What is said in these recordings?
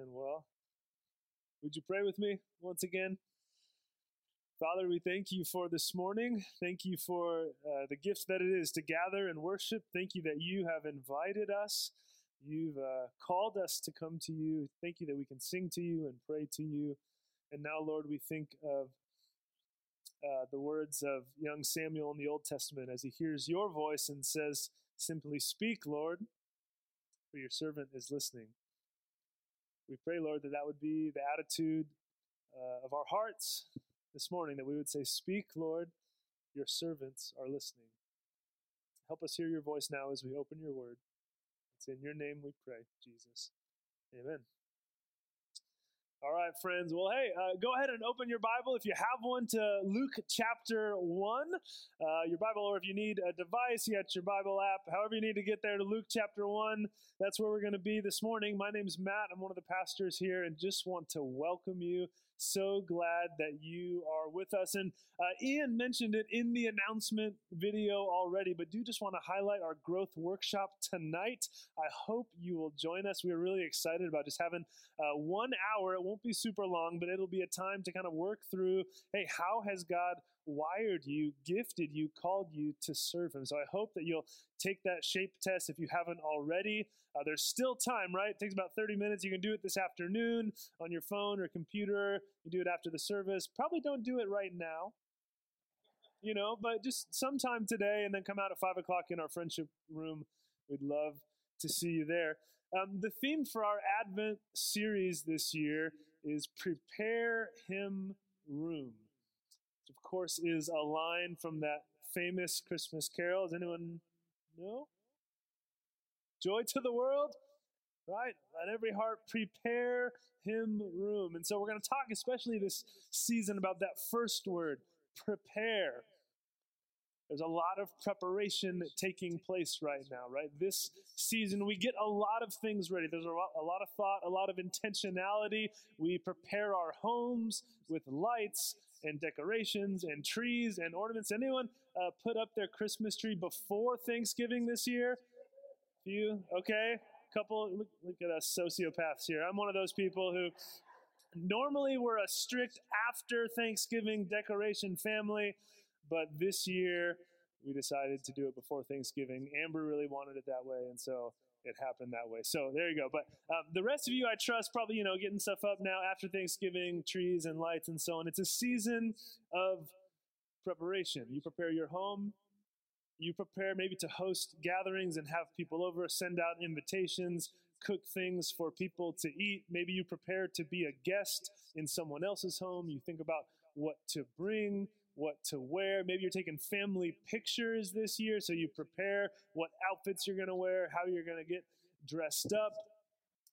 And well, would you pray with me once again? Father, we thank you for this morning. Thank you for uh, the gift that it is to gather and worship. Thank you that you have invited us. You've uh, called us to come to you. Thank you that we can sing to you and pray to you. And now, Lord, we think of uh, the words of young Samuel in the Old Testament as he hears your voice and says, Simply speak, Lord, for your servant is listening. We pray, Lord, that that would be the attitude uh, of our hearts this morning, that we would say, Speak, Lord, your servants are listening. Help us hear your voice now as we open your word. It's in your name we pray, Jesus. Amen. All right, friends. Well, hey, uh, go ahead and open your Bible if you have one to Luke chapter 1. Uh, your Bible, or if you need a device, you got your Bible app. However, you need to get there to Luke chapter 1. That's where we're going to be this morning. My name's Matt. I'm one of the pastors here and just want to welcome you so glad that you are with us. And uh, Ian mentioned it in the announcement video already, but do just want to highlight our growth workshop tonight. I hope you will join us. We're really excited about just having uh, one hour. It won't be super long, but it'll be a time to kind of work through hey, how has God wired you, gifted you, called you to serve Him. So I hope that you'll take that shape test if you haven't already. Uh, there's still time, right? It takes about 30 minutes. You can do it this afternoon on your phone or computer. You do it after the service. Probably don't do it right now, you know, but just sometime today and then come out at 5 o'clock in our friendship room. We'd love to see you there. Um, the theme for our Advent series this year is Prepare Him Room of course, is a line from that famous Christmas carol. Does anyone know? Joy to the world, right? Let every heart prepare him room. And so we're going to talk, especially this season, about that first word, prepare. There's a lot of preparation taking place right now, right? This season, we get a lot of things ready. There's a lot, a lot of thought, a lot of intentionality. We prepare our homes with lights and decorations and trees and ornaments. Anyone uh, put up their Christmas tree before Thanksgiving this year? Few, okay. Couple, look, look at us sociopaths here. I'm one of those people who normally we're a strict after Thanksgiving decoration family, but this year we decided to do it before Thanksgiving. Amber really wanted it that way, and so it happened that way. So there you go. But um, the rest of you, I trust, probably you know getting stuff up now after Thanksgiving, trees and lights and so on. It's a season of preparation. You prepare your home. You prepare maybe to host gatherings and have people over, send out invitations, cook things for people to eat. Maybe you prepare to be a guest in someone else's home. You think about what to bring, what to wear. Maybe you're taking family pictures this year, so you prepare what outfits you're going to wear, how you're going to get dressed up.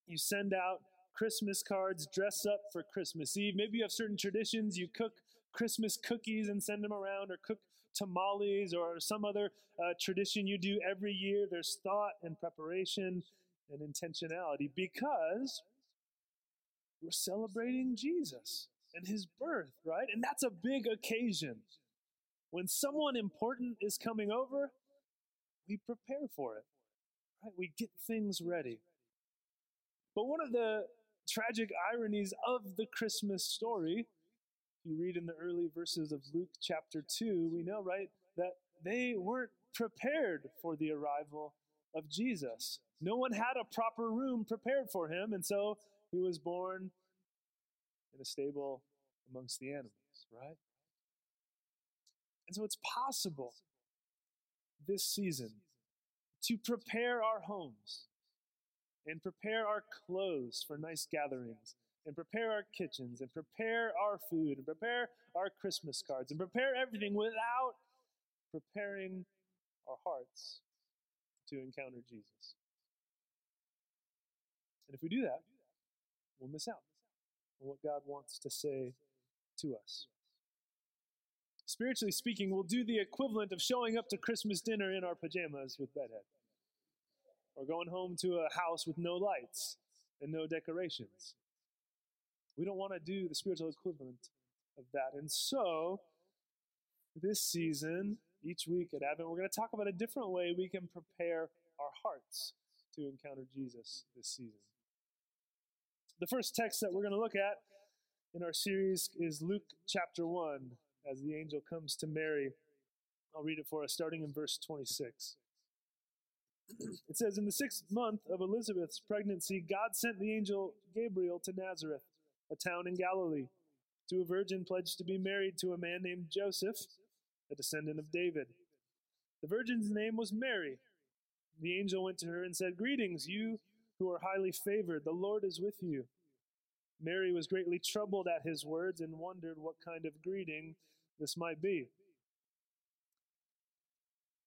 You send out Christmas cards, dress up for Christmas Eve. Maybe you have certain traditions. You cook Christmas cookies and send them around, or cook tamales, or some other uh, tradition you do every year. There's thought and preparation and intentionality because we're celebrating Jesus and his birth, right? And that's a big occasion. When someone important is coming over, we prepare for it, right? We get things ready. But one of the tragic ironies of the Christmas story, if you read in the early verses of Luke chapter 2, we know, right, that they weren't prepared for the arrival of Jesus. No one had a proper room prepared for him, and so he was born in a stable amongst the animals, right? And so it's possible this season to prepare our homes and prepare our clothes for nice gatherings and prepare our kitchens and prepare our food and prepare our Christmas cards and prepare everything without preparing our hearts to encounter Jesus. And if we do that, we'll miss out on what God wants to say to us. Spiritually speaking, we'll do the equivalent of showing up to Christmas dinner in our pajamas with bedhead, or going home to a house with no lights and no decorations. We don't want to do the spiritual equivalent of that. And so, this season, each week at Advent, we're going to talk about a different way we can prepare our hearts to encounter Jesus this season. The first text that we're going to look at in our series is Luke chapter 1, as the angel comes to Mary. I'll read it for us, starting in verse 26. It says, In the sixth month of Elizabeth's pregnancy, God sent the angel Gabriel to Nazareth, a town in Galilee, to a virgin pledged to be married to a man named Joseph, a descendant of David. The virgin's name was Mary. The angel went to her and said, Greetings, you who are highly favored, the Lord is with you. Mary was greatly troubled at his words and wondered what kind of greeting this might be.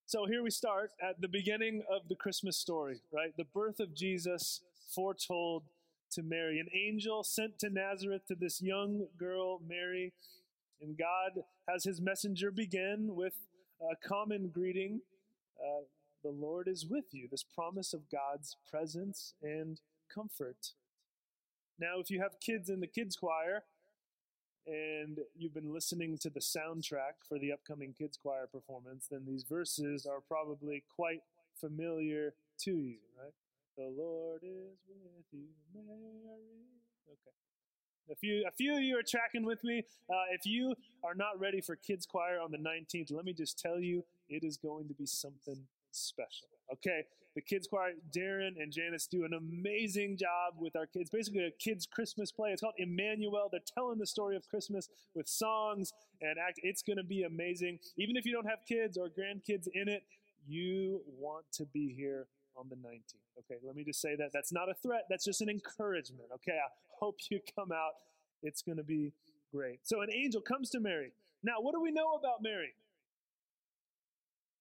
So here we start at the beginning of the Christmas story, right? The birth of Jesus foretold to Mary. An angel sent to Nazareth to this young girl, Mary, and God has his messenger begin with a common greeting uh, The Lord is with you, this promise of God's presence and comfort. Now, if you have kids in the kids' choir, and you've been listening to the soundtrack for the upcoming kids choir performance, then these verses are probably quite familiar to you, right? The Lord is with you, Mary. Okay. A few, a few of you are tracking with me. Uh, if you are not ready for kids choir on the 19th, let me just tell you, it is going to be something special. Okay, the kids choir, Darren and Janice do an amazing job with our kids. Basically, a kids' Christmas play. It's called Emmanuel. They're telling the story of Christmas with songs and act. It's going to be amazing. Even if you don't have kids or grandkids in it, you want to be here on the 19th. Okay, let me just say that. That's not a threat, that's just an encouragement. Okay, I hope you come out. It's going to be great. So, an angel comes to Mary. Now, what do we know about Mary?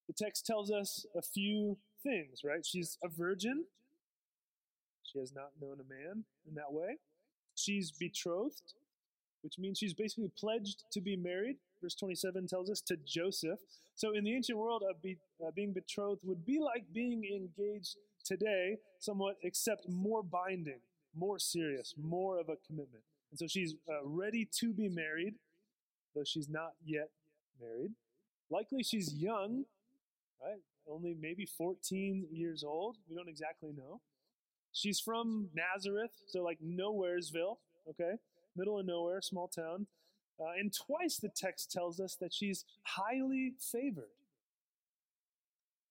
The text tells us a few things, right? She's a virgin. She has not known a man in that way. She's betrothed, which means she's basically pledged to be married. Verse 27 tells us to Joseph. So in the ancient world, be, uh, being betrothed would be like being engaged today, somewhat, except more binding, more serious, more of a commitment. And so she's uh, ready to be married, though she's not yet married. Likely she's young, right? Only maybe 14 years old. We don't exactly know. She's from Nazareth, so like Nowheresville, okay? Middle of nowhere, small town. Uh, and twice the text tells us that she's highly favored.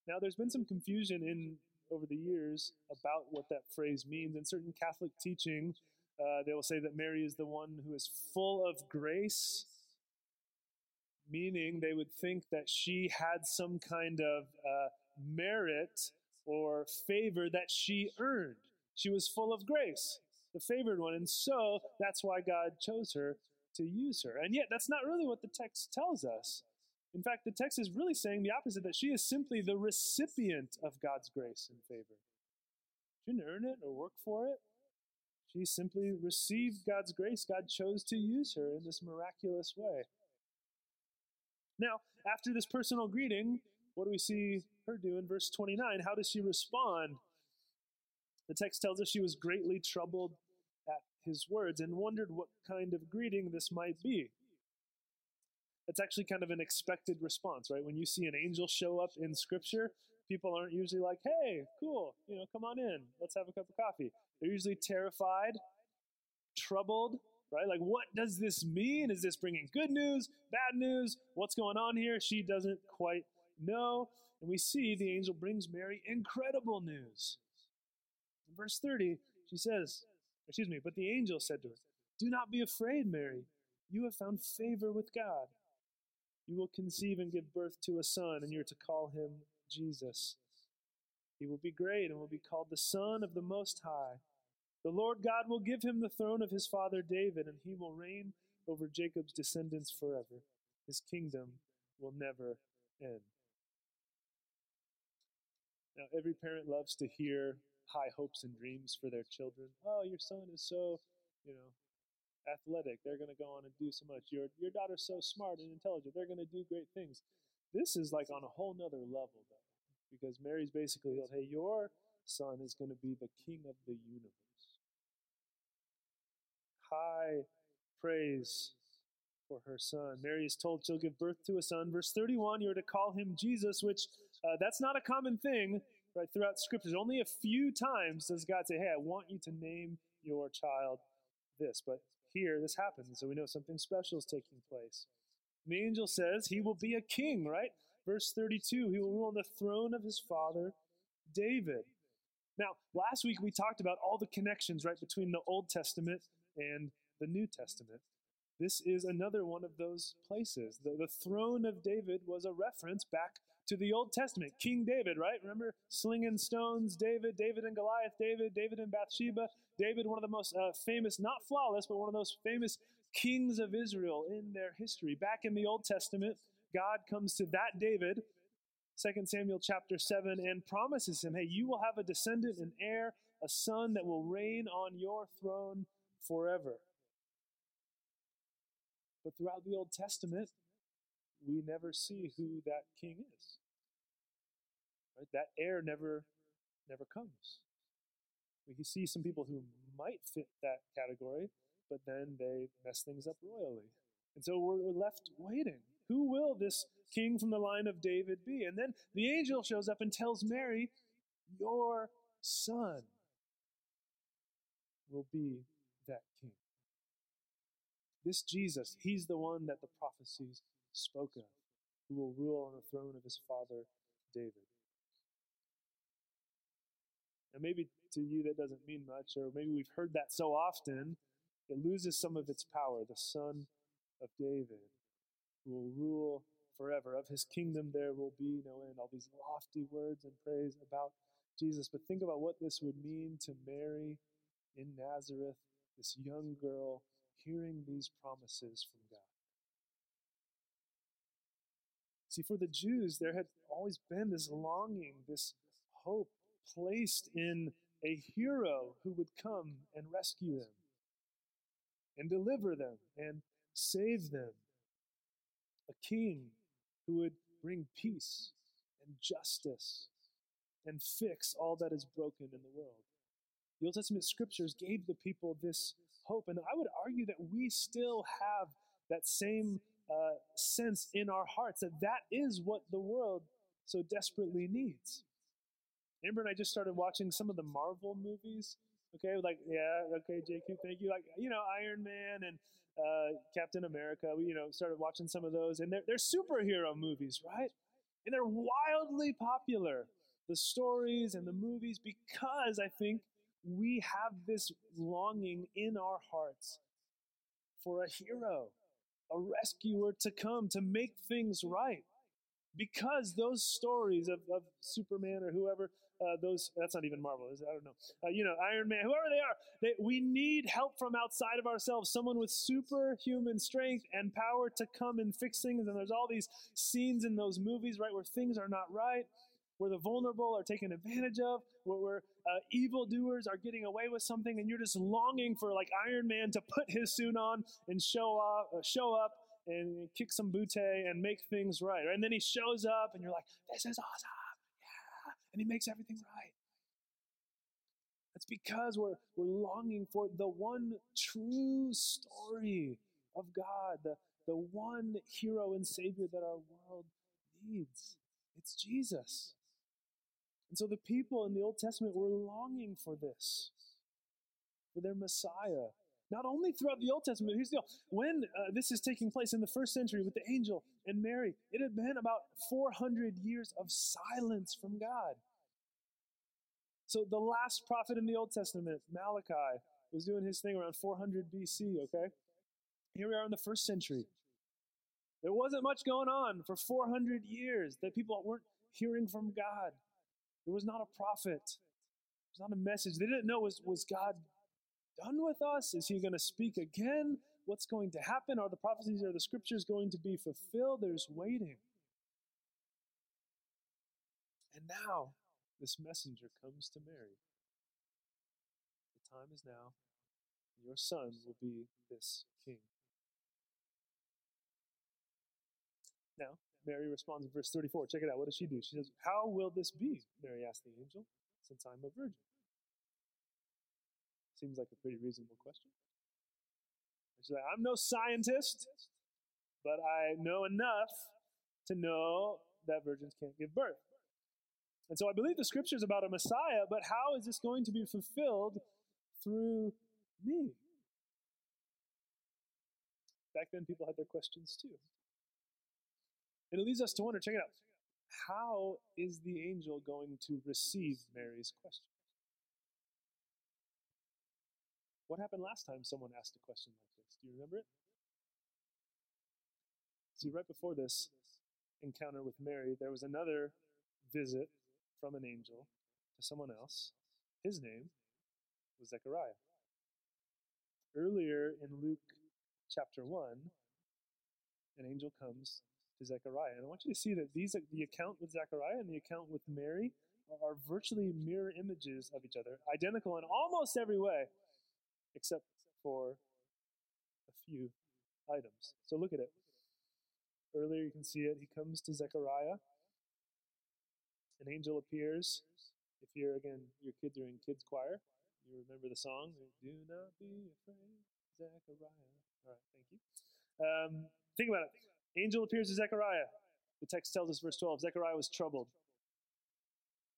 Now, there's been some confusion in over the years about what that phrase means. In certain Catholic teaching, uh, they will say that Mary is the one who is full of grace meaning they would think that she had some kind of uh, merit or favor that she earned. She was full of grace, the favored one. And so that's why God chose her to use her. And yet, that's not really what the text tells us. In fact, the text is really saying the opposite that she is simply the recipient of God's grace and favor. She didn't earn it or work for it. She simply received God's grace. God chose to use her in this miraculous way. Now, after this personal greeting, what do we see her do in verse 29? How does she respond? The text tells us she was greatly troubled at his words and wondered what kind of greeting this might be. It's actually kind of an expected response, right? When you see an angel show up in scripture, people aren't usually like, hey, cool, you know, come on in, let's have a cup of coffee. They're usually terrified, troubled, right? Like, what does this mean? Is this bringing good news, bad news? What's going on here? She doesn't quite know. And we see the angel brings Mary incredible news. In verse 30, she says, excuse me, but the angel said to her, Do not be afraid, Mary. You have found favor with God. You will conceive and give birth to a son, and you're to call him Jesus. He will be great and will be called the Son of the Most High. The Lord God will give him the throne of his father David, and he will reign over Jacob's descendants forever. His kingdom will never end. Now, every parent loves to hear high hopes and dreams for their children. Oh, your son is so, you know, athletic. They're going to go on and do so much. Your, your daughter's so smart and intelligent. They're going to do great things. This is like on a whole nother level, though, because Mary's basically told, hey, your son is going to be the king of the universe high praise for her son. Mary is told she'll give birth to a son. Verse 31, you're to call him Jesus, which uh, that's not a common thing right throughout scriptures. Only a few times does God say, hey, I want you to name your child this. But here, this happens, so we know something special is taking place. the angel says he will be a king, right? Verse 32 he will rule on the throne of his father, David. Now, last week we talked about all the connections, right, between the Old Testament and the New Testament. This is another one of those places. The, the throne of David was a reference back to the Old Testament. King David, right? Remember slinging stones, David, David and Goliath, David, David and Bathsheba, David, one of the most uh, famous, not flawless, but one of those famous kings of Israel in their history. Back in the Old Testament, God comes to that David, 2 Samuel chapter 7, and promises him, hey, you will have a descendant, an heir, a son that will reign on your throne forever. But throughout the Old Testament, we never see who that king is. Right? That heir never never comes. We see some people who might fit that category, but then they mess things up royally. And so we're, we're left waiting. Who will this king from the line of David be? And then the angel shows up and tells Mary, Your son will be that king. This Jesus, he's the one that the prophecies spoke of, who will rule on the throne of his father David. And maybe to you that doesn't mean much, or maybe we've heard that so often, it loses some of its power. The Son of David who will rule forever. Of his kingdom there will be no end. All these lofty words and praise about Jesus. But think about what this would mean to Mary in Nazareth, this young girl hearing these promises from God. See, for the Jews, there had always been this longing, this hope placed in a hero who would come and rescue them and deliver them and save them. A king who would bring peace and justice and fix all that is broken in the world. The Old Testament scriptures gave the people this hope. And I would argue that we still have that same uh, sense in our hearts that that is what the world so desperately needs. Amber and I just started watching some of the Marvel movies. Okay, like yeah, okay, JQ, thank you. Like you know, Iron Man and uh, Captain America. We you know started watching some of those, and they're they're superhero movies, right? And they're wildly popular. The stories and the movies because I think we have this longing in our hearts for a hero, a rescuer to come to make things right. Because those stories of, of Superman or whoever, uh, those, that's not even Marvel, is I don't know. Uh, you know, Iron Man, whoever they are, they, we need help from outside of ourselves, someone with superhuman strength and power to come and fix things. And there's all these scenes in those movies, right, where things are not right where the vulnerable are taken advantage of, where, where uh, evildoers are getting away with something, and you're just longing for like Iron Man to put his suit on and show up, uh, show up and kick some bootay and make things right. right. And then he shows up, and you're like, "This is awesome, yeah!" And he makes everything right. That's because we're we're longing for the one true story of God, the the one hero and savior that our world needs. It's Jesus. And so the people in the Old Testament were longing for this, for their Messiah. Not only throughout the Old Testament, here's the deal. When uh, this is taking place in the first century with the angel and Mary, it had been about 400 years of silence from God. So the last prophet in the Old Testament, Malachi, was doing his thing around 400 BC, okay? Here we are in the first century. There wasn't much going on for 400 years that people weren't hearing from God. There was not a prophet. There was not a message. They didn't know was, was God done with us? Is he going to speak again? What's going to happen? Are the prophecies or the scriptures going to be fulfilled? There's waiting. And now this messenger comes to Mary. The time is now. Your son will be this king. Now, Mary responds in verse 34. Check it out. What does she do? She says, How will this be? Mary asked the angel, since I'm a virgin. Seems like a pretty reasonable question. She's like, I'm no scientist, but I know enough to know that virgins can't give birth. And so I believe the scripture is about a Messiah, but how is this going to be fulfilled through Me. Back then, people had their questions too. And it leads us to wonder check it out. How is the angel going to receive Mary's question? What happened last time someone asked a question like this? Do you remember it? See, right before this encounter with Mary, there was another visit from an angel to someone else. His name was Zechariah. Earlier in Luke chapter 1, an angel comes to Zechariah. And I want you to see that these the account with Zechariah and the account with Mary are virtually mirror images of each other, identical in almost every way, except for a few items. So look at it. Earlier you can see it. He comes to Zechariah. An angel appears. If you're again, your kids are in kids choir, you remember the song. Do not be afraid, Zechariah. All right, thank you. Um, think about it. Angel appears to Zechariah. The text tells us, verse 12, Zechariah was troubled.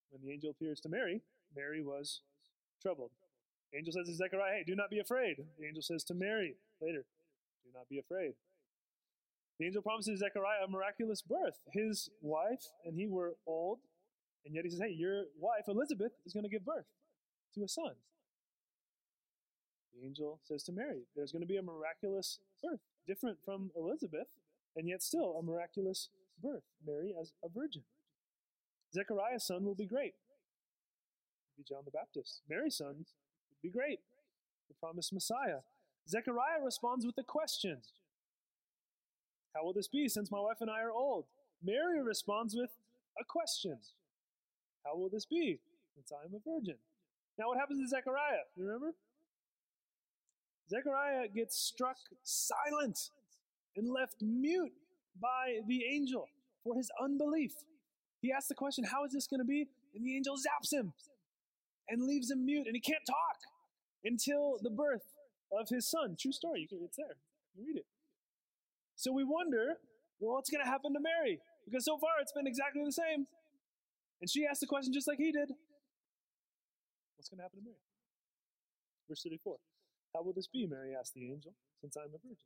When the angel appears to Mary, Mary was troubled. Angel says to Zechariah, Hey, do not be afraid. The angel says to Mary later, Do not be afraid. The angel promises Zechariah a miraculous birth. His wife and he were old, and yet he says, Hey, your wife, Elizabeth, is going to give birth to a son. The angel says to Mary, There's going to be a miraculous birth, different from Elizabeth, and yet still a miraculous birth. Mary as a virgin. Zechariah's son will be great. Be John the Baptist. Mary's son would be great. The promised Messiah. Zechariah responds with a question How will this be since my wife and I are old? Mary responds with a question How will this be since I am a virgin? Now, what happens to Zechariah? You remember? Zechariah gets struck silent and left mute by the angel for his unbelief. He asks the question, How is this going to be? And the angel zaps him and leaves him mute, and he can't talk until the birth of his son. True story. It's there. You read it. So we wonder, well, what's going to happen to Mary? Because so far it's been exactly the same. And she asked the question just like he did. What's going to happen to Mary? Verse 34. How will this be, Mary asked the angel, since I am a virgin?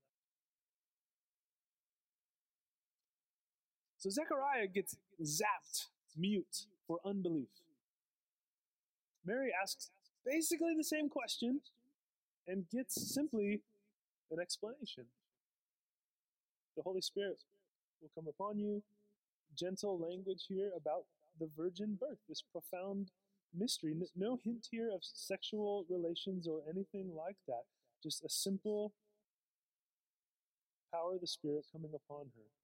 So Zechariah gets zapped, mute for unbelief. Mary asks basically the same question and gets simply an explanation. The Holy Spirit will come upon you. Gentle language here about the virgin birth, this profound mystery. No hint here of sexual relations or anything like that. Just a simple power of the Spirit coming upon her.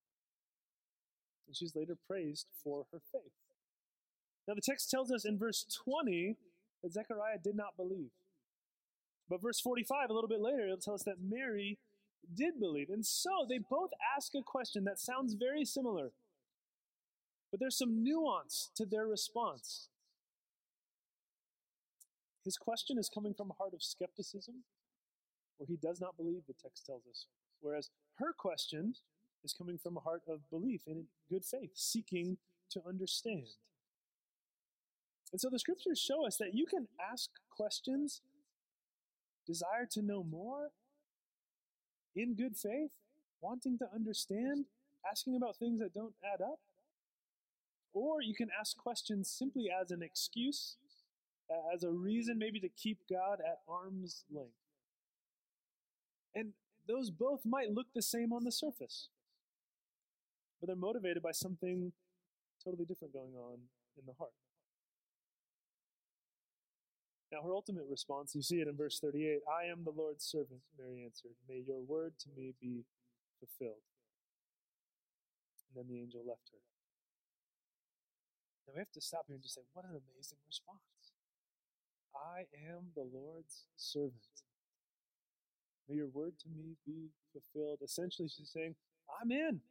And she's later praised for her faith. Now, the text tells us in verse 20 that Zechariah did not believe. But verse 45, a little bit later, it'll tell us that Mary did believe. And so they both ask a question that sounds very similar. But there's some nuance to their response. His question is coming from a heart of skepticism, where he does not believe, the text tells us. Whereas her question is coming from a heart of belief and good faith, seeking to understand. And so the scriptures show us that you can ask questions, desire to know more, in good faith, wanting to understand, asking about things that don't add up. Or you can ask questions simply as an excuse, as a reason maybe to keep God at arm's length. And those both might look the same on the surface, but they're motivated by something totally different going on in the heart. Now, her ultimate response, you see it in verse 38 I am the Lord's servant, Mary answered. May your word to me be fulfilled. And then the angel left her. Now, we have to stop here and just say, what an amazing response. I am the Lord's servant. May your word to me be fulfilled. Essentially, she's saying, I'm in.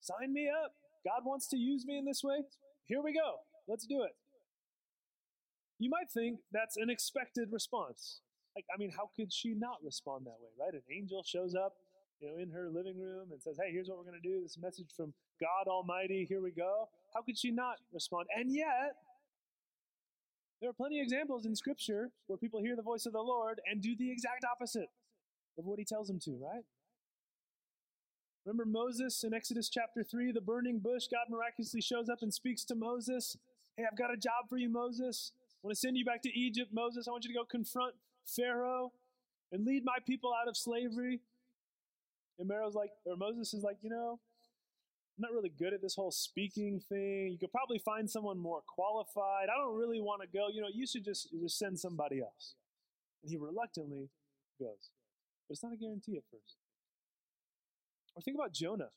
Sign me up. God wants to use me in this way. Here we go. Let's do it. You might think that's an expected response. Like, I mean, how could she not respond that way, right? An angel shows up, you know, in her living room and says, "Hey, here's what we're going to do. This message from God Almighty. Here we go." How could she not respond? And yet, there are plenty of examples in Scripture where people hear the voice of the Lord and do the exact opposite of what He tells them to, right? Remember Moses in Exodus chapter 3, the burning bush? God miraculously shows up and speaks to Moses. Hey, I've got a job for you, Moses. I want to send you back to Egypt, Moses. I want you to go confront Pharaoh and lead my people out of slavery. And Pharaoh's like, or Moses is like, you know, I'm not really good at this whole speaking thing. You could probably find someone more qualified. I don't really want to go. You know, you should just, just send somebody else. And he reluctantly goes. But it's not a guarantee at first. Or think about Jonah.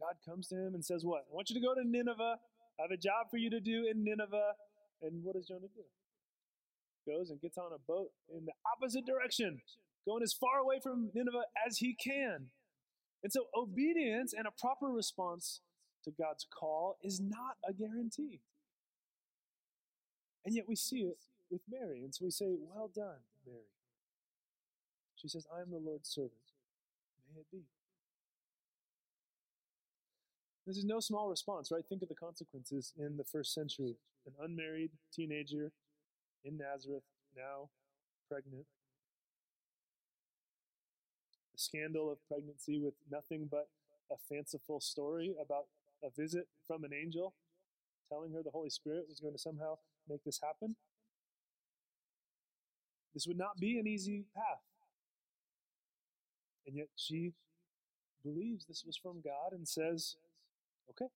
God comes to him and says, What? I want you to go to Nineveh. I have a job for you to do in Nineveh. And what does Jonah do? Goes and gets on a boat in the opposite direction, going as far away from Nineveh as he can. And so, obedience and a proper response to God's call is not a guarantee. And yet, we see it with Mary. And so we say, Well done, Mary. She says, I am the Lord's servant. This is no small response, right? Think of the consequences in the first century. An unmarried teenager in Nazareth, now pregnant. A scandal of pregnancy with nothing but a fanciful story about a visit from an angel telling her the Holy Spirit was going to somehow make this happen. This would not be an easy path. And yet she believes this was from God and says, okay.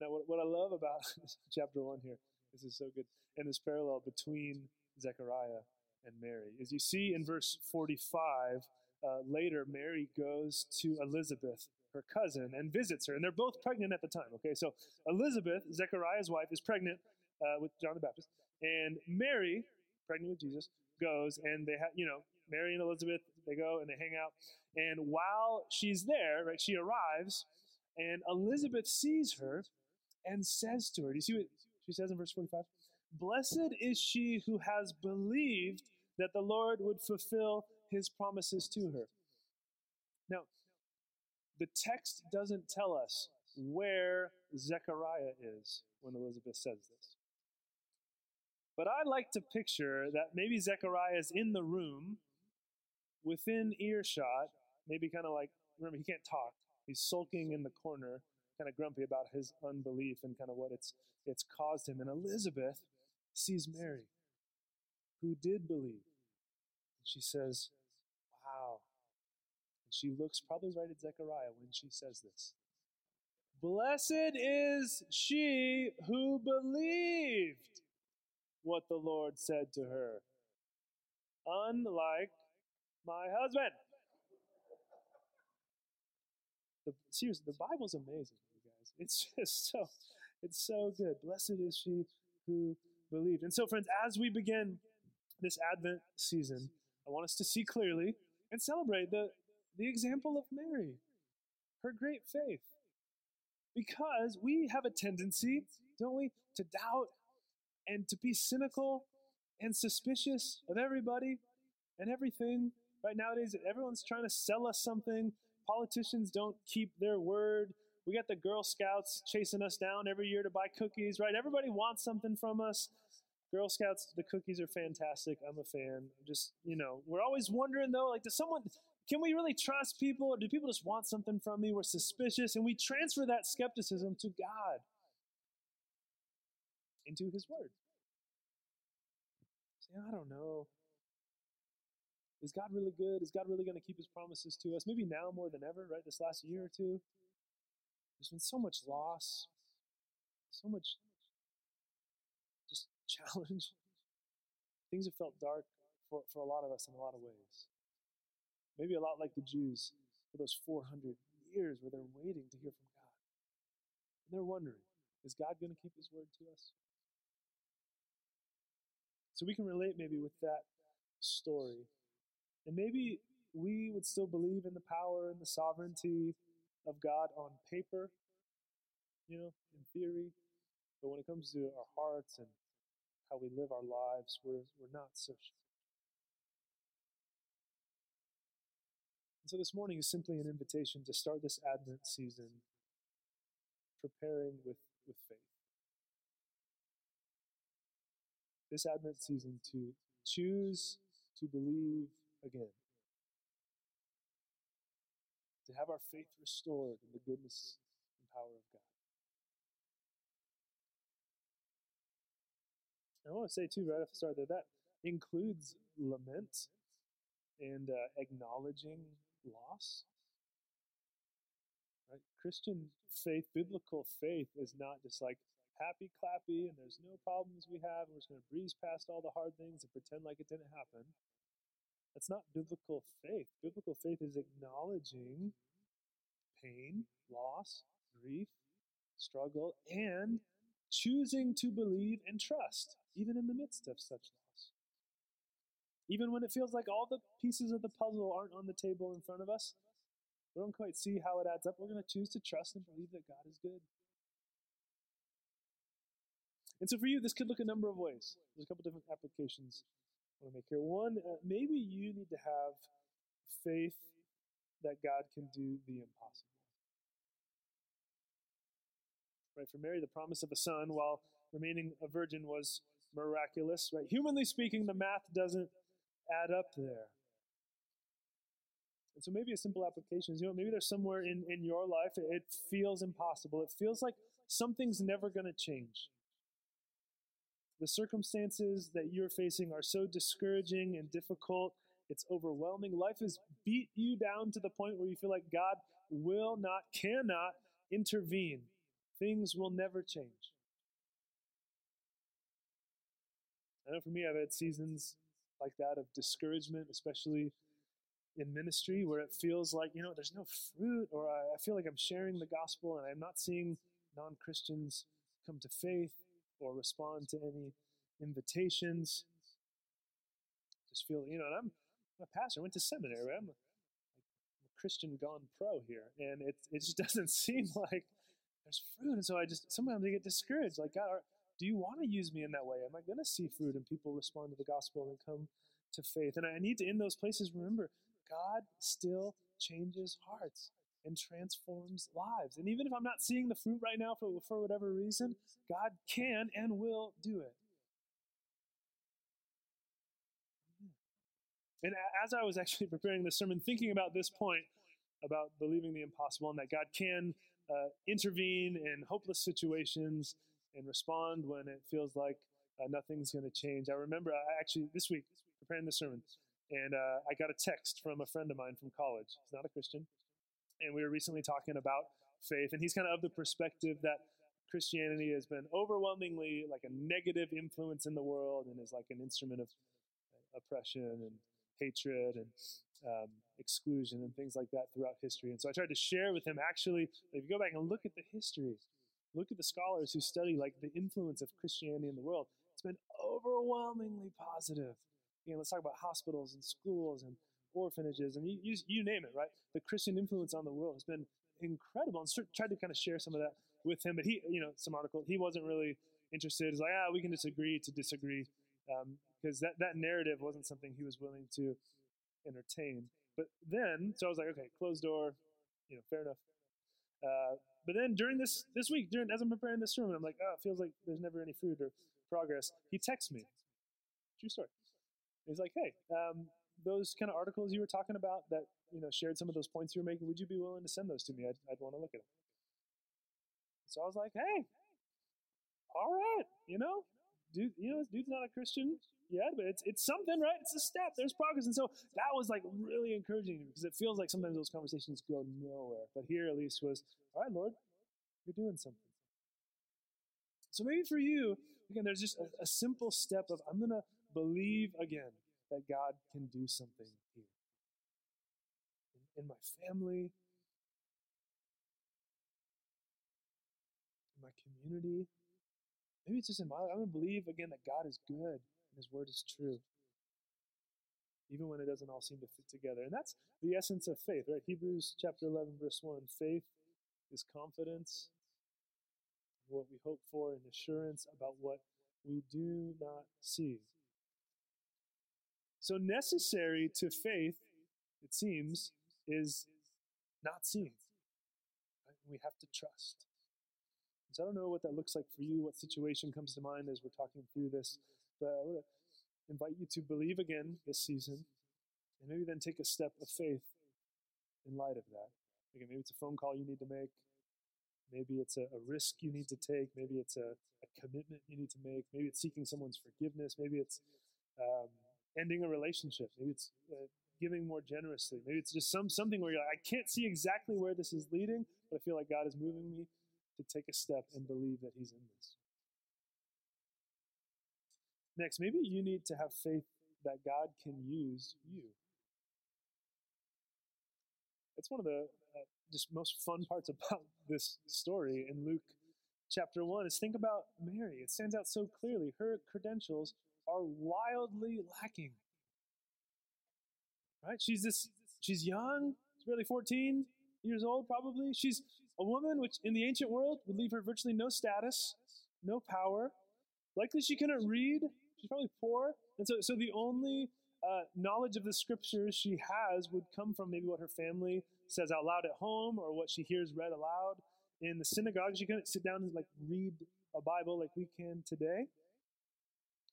Now, what, what I love about chapter 1 here, this is so good, and this parallel between Zechariah and Mary, is you see in verse 45, uh, later Mary goes to Elizabeth, her cousin, and visits her. And they're both pregnant at the time, okay? So Elizabeth, Zechariah's wife, is pregnant uh, with John the Baptist. And Mary, pregnant with Jesus, goes and they have, you know, Mary and Elizabeth, they go and they hang out. And while she's there, right, she arrives and Elizabeth sees her and says to her, Do you see what she says in verse 45? Blessed is she who has believed that the Lord would fulfill his promises to her. Now, the text doesn't tell us where Zechariah is when Elizabeth says this. But I like to picture that maybe Zechariah is in the room within earshot, maybe kind of like, remember, he can't talk. He's sulking in the corner, kind of grumpy about his unbelief and kind of what it's, it's caused him. And Elizabeth sees Mary, who did believe. And she says, Wow. And she looks probably right at Zechariah when she says this. Blessed is she who believed what the Lord said to her. Unlike my husband. The, seriously, the Bible's amazing, you guys. It's just so, it's so good. Blessed is she who believed. And so, friends, as we begin this Advent season, I want us to see clearly and celebrate the, the example of Mary, her great faith. Because we have a tendency, don't we, to doubt and to be cynical and suspicious of everybody and everything. Right nowadays, everyone's trying to sell us something. Politicians don't keep their word. We got the Girl Scouts chasing us down every year to buy cookies, right? Everybody wants something from us. Girl Scouts, the cookies are fantastic. I'm a fan. Just, you know, we're always wondering though, like, does someone, can we really trust people or do people just want something from me? We're suspicious and we transfer that skepticism to God into His Word. Say, I don't know. Is God really good? Is God really going to keep His promises to us? Maybe now more than ever, right? This last year or two. There's been so much loss, so much just challenge. Things have felt dark for, for a lot of us in a lot of ways. Maybe a lot like the Jews for those 400 years where they're waiting to hear from God. And they're wondering, is God going to keep his word to us? So we can relate maybe with that story. And maybe we would still believe in the power and the sovereignty of God on paper, you know, in theory. But when it comes to our hearts and how we live our lives, we're, we're not so sure. And so this morning is simply an invitation to start this Advent season preparing with, with faith. This Advent season to choose to believe again. To have our faith restored in the goodness and power of God. I want to say too, right off the start, that that includes lament and uh, acknowledging loss. Right? Christian faith, biblical faith, is not just like happy clappy and there's no problems we have and we're just going to breeze past all the hard things and pretend like it didn't happen. That's not biblical faith. Biblical faith is acknowledging pain, loss, grief, struggle, and choosing to believe and trust, even in the midst of such loss. Even when it feels like all the pieces of the puzzle aren't on the table in front of us, we don't quite see how it adds up. We're going to choose to trust and believe that God is good. And so for you, this could look a number of ways. There's a couple different applications want to make here. One, uh, maybe you need to have faith that God can do the impossible. Right, for Mary, the promise of a son while remaining a virgin was miraculous. Right, humanly speaking, the math doesn't add up there. And so maybe a simple application is, you know, maybe there's somewhere in, in your life it feels impossible. It feels like something's never going to change. The circumstances that you're facing are so discouraging and difficult. It's overwhelming. Life has beat you down to the point where you feel like God will not, cannot intervene. Things will never change. I know for me, I've had seasons like that of discouragement, especially in ministry, where it feels like, you know, there's no fruit, or I, feel like I'm sharing the gospel and I'm not seeing non Christians come to faith or respond to any invitations. Just feel, you know, and I'm, I'm a pastor, I went to seminary, right? I'm a, I'm a Christian gone pro here, and it, it just doesn't seem like there's fruit. And so I just, sometimes I get discouraged, like, God, are, do you want to use me in that way? Am I going to see fruit and people respond to the gospel and come to faith? And I need to, in those places, remember God still changes hearts and transforms lives. And even if I'm not seeing the fruit right now for, for whatever reason, God can and will do it. And as I was actually preparing this sermon, thinking about this point about believing the impossible and that God can uh, intervene in hopeless situations and respond when it feels like uh, nothing's going to change. I remember I actually this week preparing the sermon, and uh, I got a text from a friend of mine from college. He's not a Christian, and we were recently talking about faith, and he's kind of of the perspective that Christianity has been overwhelmingly like a negative influence in the world and is like an instrument of oppression and hatred and um, exclusion and things like that throughout history. And so I tried to share with him actually, if you go back and look at the history, look at the scholars who study like the influence of Christianity in the world, it's been overwhelmingly positive. You know, let's talk about hospitals and schools and orphanages and you, you, you name it, right? The Christian influence on the world has been incredible. And tried to kind of share some of that with him, but he, you know, some article, he wasn't really interested. He's like, ah, we can disagree to disagree because um, that, that narrative wasn't something he was willing to entertain. But then, so I was like, okay, closed door, you know, fair enough. Uh, but then during this this week, during as I'm preparing this sermon, I'm like, oh, it feels like there's never any fruit or progress. He texts me, true story. He's like, hey, um, those kind of articles you were talking about that you know shared some of those points you were making, would you be willing to send those to me? I'd, I'd want to look at them. So I was like, hey, all right, you know, dude, you know, dude's not a Christian yet, but it's it's something, right? It's a step. There's progress, and so that was like really encouraging because it feels like sometimes those conversations go nowhere. But here, at least, was all right, Lord, you're doing something. So maybe for you, again, there's just a, a simple step of I'm gonna believe again that God can do something here in, in my family, in my community, Maybe it's just in my life. I'm going to believe again that God is good. And His word is true. Even when it doesn't all seem to fit together. And that's the essence of faith, right? Hebrews chapter 11, verse 1. Faith is confidence what we hope for and assurance about what we do not see. So, necessary to faith, it seems, is not seeing. Right? We have to trust. So, I don't know what that looks like for you, what situation comes to mind as we're talking through this, but I to invite you to believe again this season and maybe then take a step of faith in light of that. Again, maybe it's a phone call you need to make. Maybe it's a, a risk you need to take. Maybe it's a, a, commitment you need to make. Maybe it's seeking someone's forgiveness. Maybe it's um, ending a relationship. Maybe it's uh, giving more generously. Maybe it's just some something where you're like, I can't see exactly where this is leading, but I feel like God is moving me to take a step and believe that He's in this. Next, maybe you need to have faith that God can use you. It's one of the uh, just most fun parts about this story in Luke chapter 1 is think about Mary. It stands out so clearly. Her credentials are wildly lacking. Right? She's this she's young, she's barely 14 years old probably. She's a woman which in the ancient world would leave her virtually no status, no power. Likely she couldn't read. She's probably poor. And so so the only uh, knowledge of the scriptures she has would come from maybe what her family says out loud at home or what she hears read aloud in the synagogue. She couldn't sit down and like read a Bible like we can today.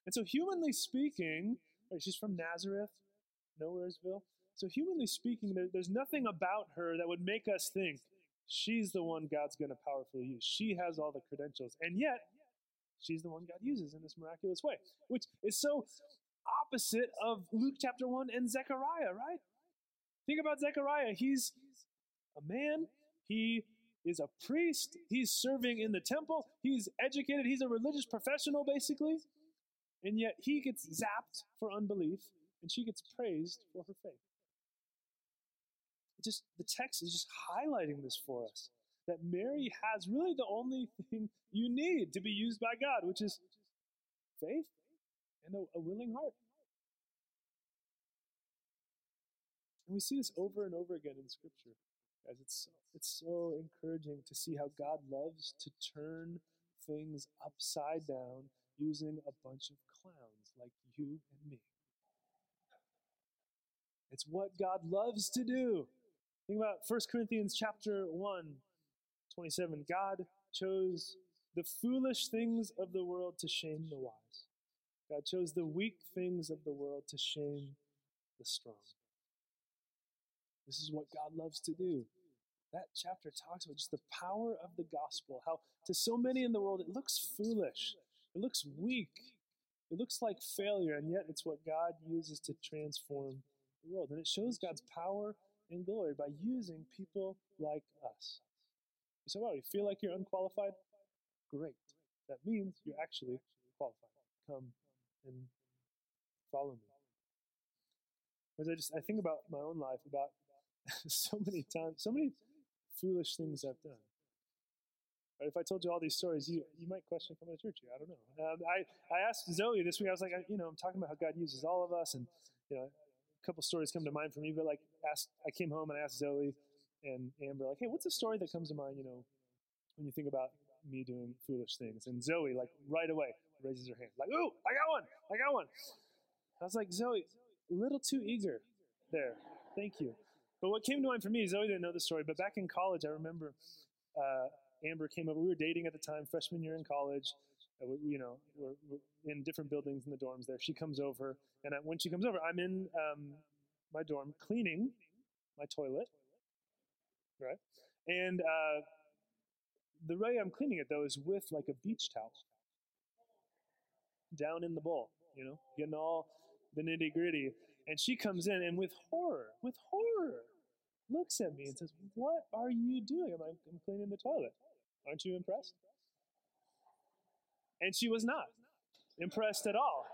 And so, humanly speaking, right, she's from Nazareth, Nowheresville. So, humanly speaking, there, there's nothing about her that would make us think she's the one God's going to powerfully use. She has all the credentials. And yet, she's the one God uses in this miraculous way, which is so opposite of Luke chapter 1 and Zechariah, right? Think about Zechariah. He's a man, he is a priest, he's serving in the temple, he's educated, he's a religious professional, basically. And yet he gets zapped for unbelief, and she gets praised for her faith. It just the text is just highlighting this for us that Mary has really the only thing you need to be used by God, which is faith and a, a willing heart. And we see this over and over again in Scripture. Guys, it's, it's so encouraging to see how God loves to turn things upside down using a bunch of clowns like you and me. It's what God loves to do. Think about 1 Corinthians chapter 1, 27. God chose the foolish things of the world to shame the wise. God chose the weak things of the world to shame the strong. This is what God loves to do. That chapter talks about just the power of the gospel, how to so many in the world it looks foolish, it looks weak, it looks like failure, and yet it's what God uses to transform the world. And it shows God's power and glory by using people like us. So, well, you feel like you're unqualified? Great. That means you're actually qualified. Come and follow me. As I just I think about my own life, about so many times, so many foolish things I've done. Right, if I told you all these stories, you, you might question coming to church here. I don't know. Um, I, I asked Zoe this week, I was like, I, you know, I'm talking about how God uses all of us, and, you know, a couple stories come to mind for me, but like, asked, I came home and I asked Zoe and Amber, like, hey, what's a story that comes to mind, you know, when you think about me doing foolish things? And Zoe, like, right away raises her hand, like, ooh, I got one, I got one. I was like, Zoe, a little too eager there. Thank you. But what came to mind for me, Zoe didn't know the story, but back in college, I remember uh, Amber came over. We were dating at the time, freshman year in college. Uh, you know, we're, we're, in different buildings in the dorms there. She comes over, and I, when she comes over, I'm in um, my dorm cleaning my toilet, right? And uh, the way I'm cleaning it, though, is with like a beach towel down in the bowl, you know, getting all the nitty gritty. And she comes in and with horror, with horror, looks at me and says, What are you doing? I'm like, I'm cleaning the toilet. Aren't you impressed? And she was not impressed at all.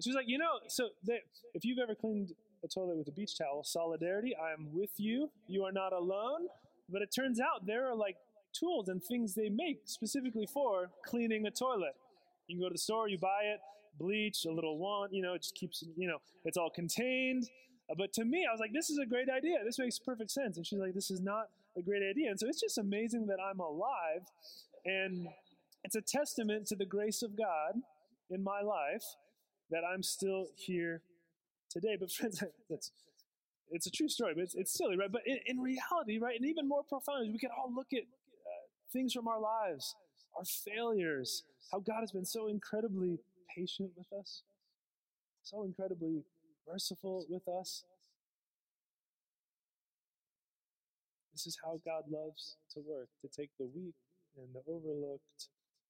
she was like, You know, so if you've ever cleaned a toilet with a beach towel, solidarity, I'm with you. You are not alone. But it turns out there are like tools and things they make specifically for cleaning a toilet. You can go to the store, you buy it, bleach, a little want, you know, it just keeps, you know, it's all contained. But to me, I was like, this is a great idea. This makes perfect sense. And she's like, this is not a great idea. And so it's just amazing that I'm alive. And it's a testament to the grace of God in my life that I'm still here today. But friends, that's it's a true story, but it's, it's silly, right? But in, in, reality, right, and even more profound, we can all look at uh, things from our lives, our failures, how God has been so incredibly patient with us, so incredibly merciful with us. This is how God loves to work, to take the weak and the overlooked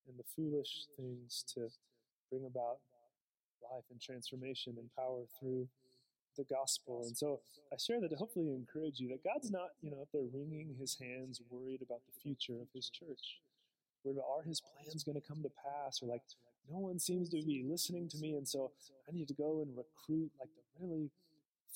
and the foolish things to bring about life and transformation and power through the gospel. And so I share that to hopefully encourage you that God's not, you know, up there wringing his hands, worried about the future of his church. Where are his plans going to come to pass? Or like, no one seems to be listening to me, and so I need to go and recruit like the really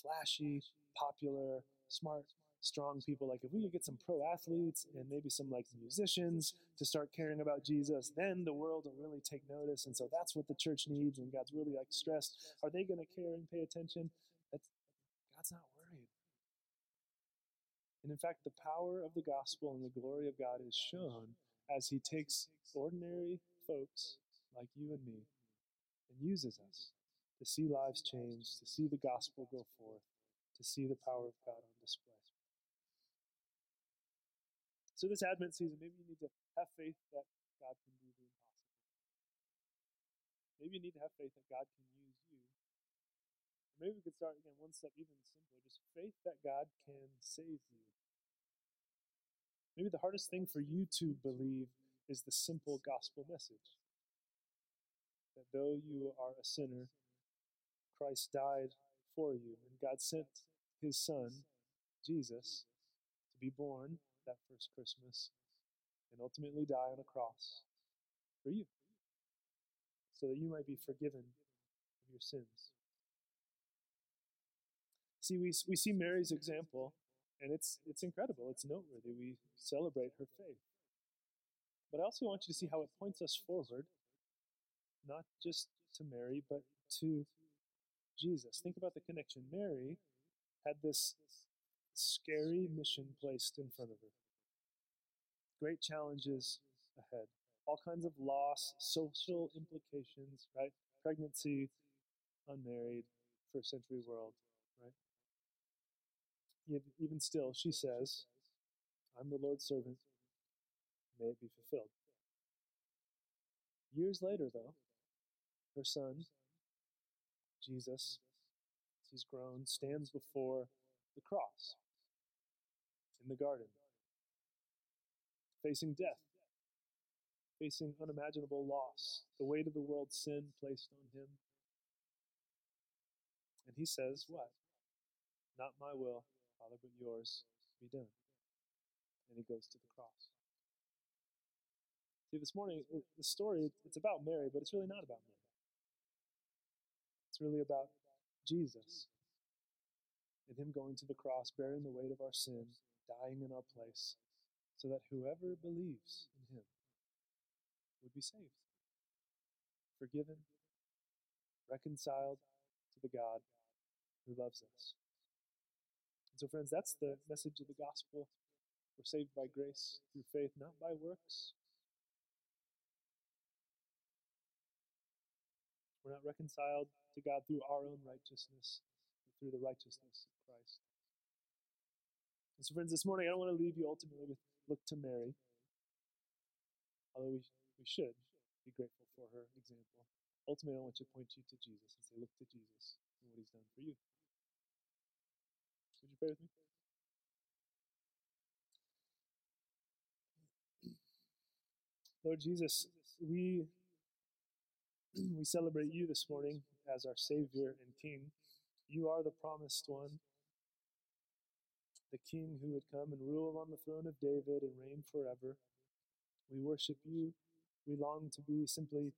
flashy, popular, smart, strong people. Like if we could get some pro athletes and maybe some like musicians to start caring about Jesus, then the world will really take notice. And so that's what the church needs. And God's really like stressed. Are they going to care and pay attention? That's, God's not worried. And in fact, the power of the gospel and the glory of God is shown as he takes ordinary folks like you and me and uses us to see lives change, to see the gospel go forth, to see the power of God on display. So, this Advent season, maybe you need to have faith that God can do the impossible. Maybe you need to have faith that God can use you. Or maybe we could start again one step even simpler just faith that God can save you. Maybe the hardest thing for you to believe is the simple gospel message that though you are a sinner, Christ died for you, and God sent his Son, Jesus, to be born that first Christmas and ultimately die on a cross for you so that you might be forgiven of your sins. See, we, we see Mary's example, and it's, it's incredible. It's noteworthy. We celebrate her faith. But I also want you to see how it points us forward, not just to Mary, but to Jesus. Think about the connection. Mary had this scary mission placed in front of her. Great challenges ahead. All kinds of loss, social implications, right? Pregnancy, unmarried, first century world, right? Even still, she says, I'm the Lord's servant. May it be fulfilled. Years later, though, her son, Jesus, as he's grown, stands before the cross in the garden, facing death, facing unimaginable loss, the weight of the world's sin placed on him. And he says, What? Not my will, Father, but yours be done. And he goes to the cross. See, this morning, the story, it's about Mary, but it's really not about Mary. It's really about Jesus and Him going to the cross, bearing the weight of our sin, dying in our place, so that whoever believes in Him would be saved, forgiven, reconciled to the God who loves us. And so, friends, that's the message of the gospel. We're saved by grace through faith, not by works. We're not reconciled to God through our own righteousness, but through the righteousness of Christ. And so, friends, this morning I don't want to leave you ultimately with look to Mary, although we, we should be grateful for her example. Ultimately, I want to point you to Jesus and say, Look to Jesus and what he's done for you. Would you pray with me? Lord Jesus, we we celebrate you this morning as our Savior and King. You are the promised one, the King who would come and rule on the throne of David and reign forever. We worship you. We long to be simply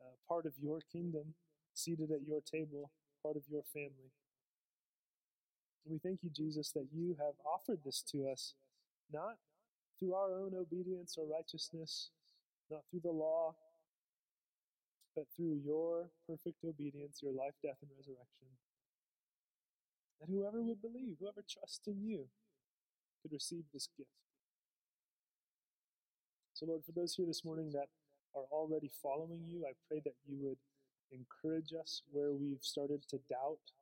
uh, part of your kingdom, seated at your table, part of your family. We thank you, Jesus, that you have offered this to us, not through our own obedience or righteousness, not through the law, that through your perfect obedience, your life, death, and resurrection, that whoever would believe, whoever trusts in you, could receive this gift. So, Lord, for those here this morning that are already following you, I pray that you would encourage us where we've started to doubt,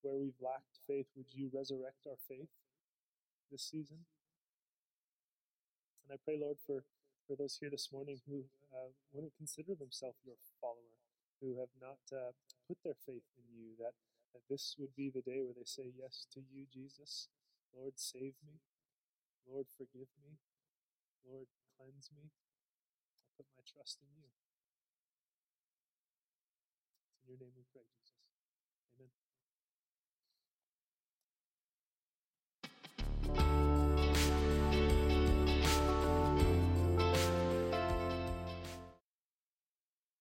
where we've lacked faith. Would you resurrect our faith this season? And I pray, Lord, for, for those here this morning who uh, wouldn't consider themselves your follower, who have not uh, put their faith in you, that, that this would be the day where they say yes to you, Jesus. Lord, save me. Lord, forgive me. Lord, cleanse me. I put my trust in you. It's in your name we pray, Jesus.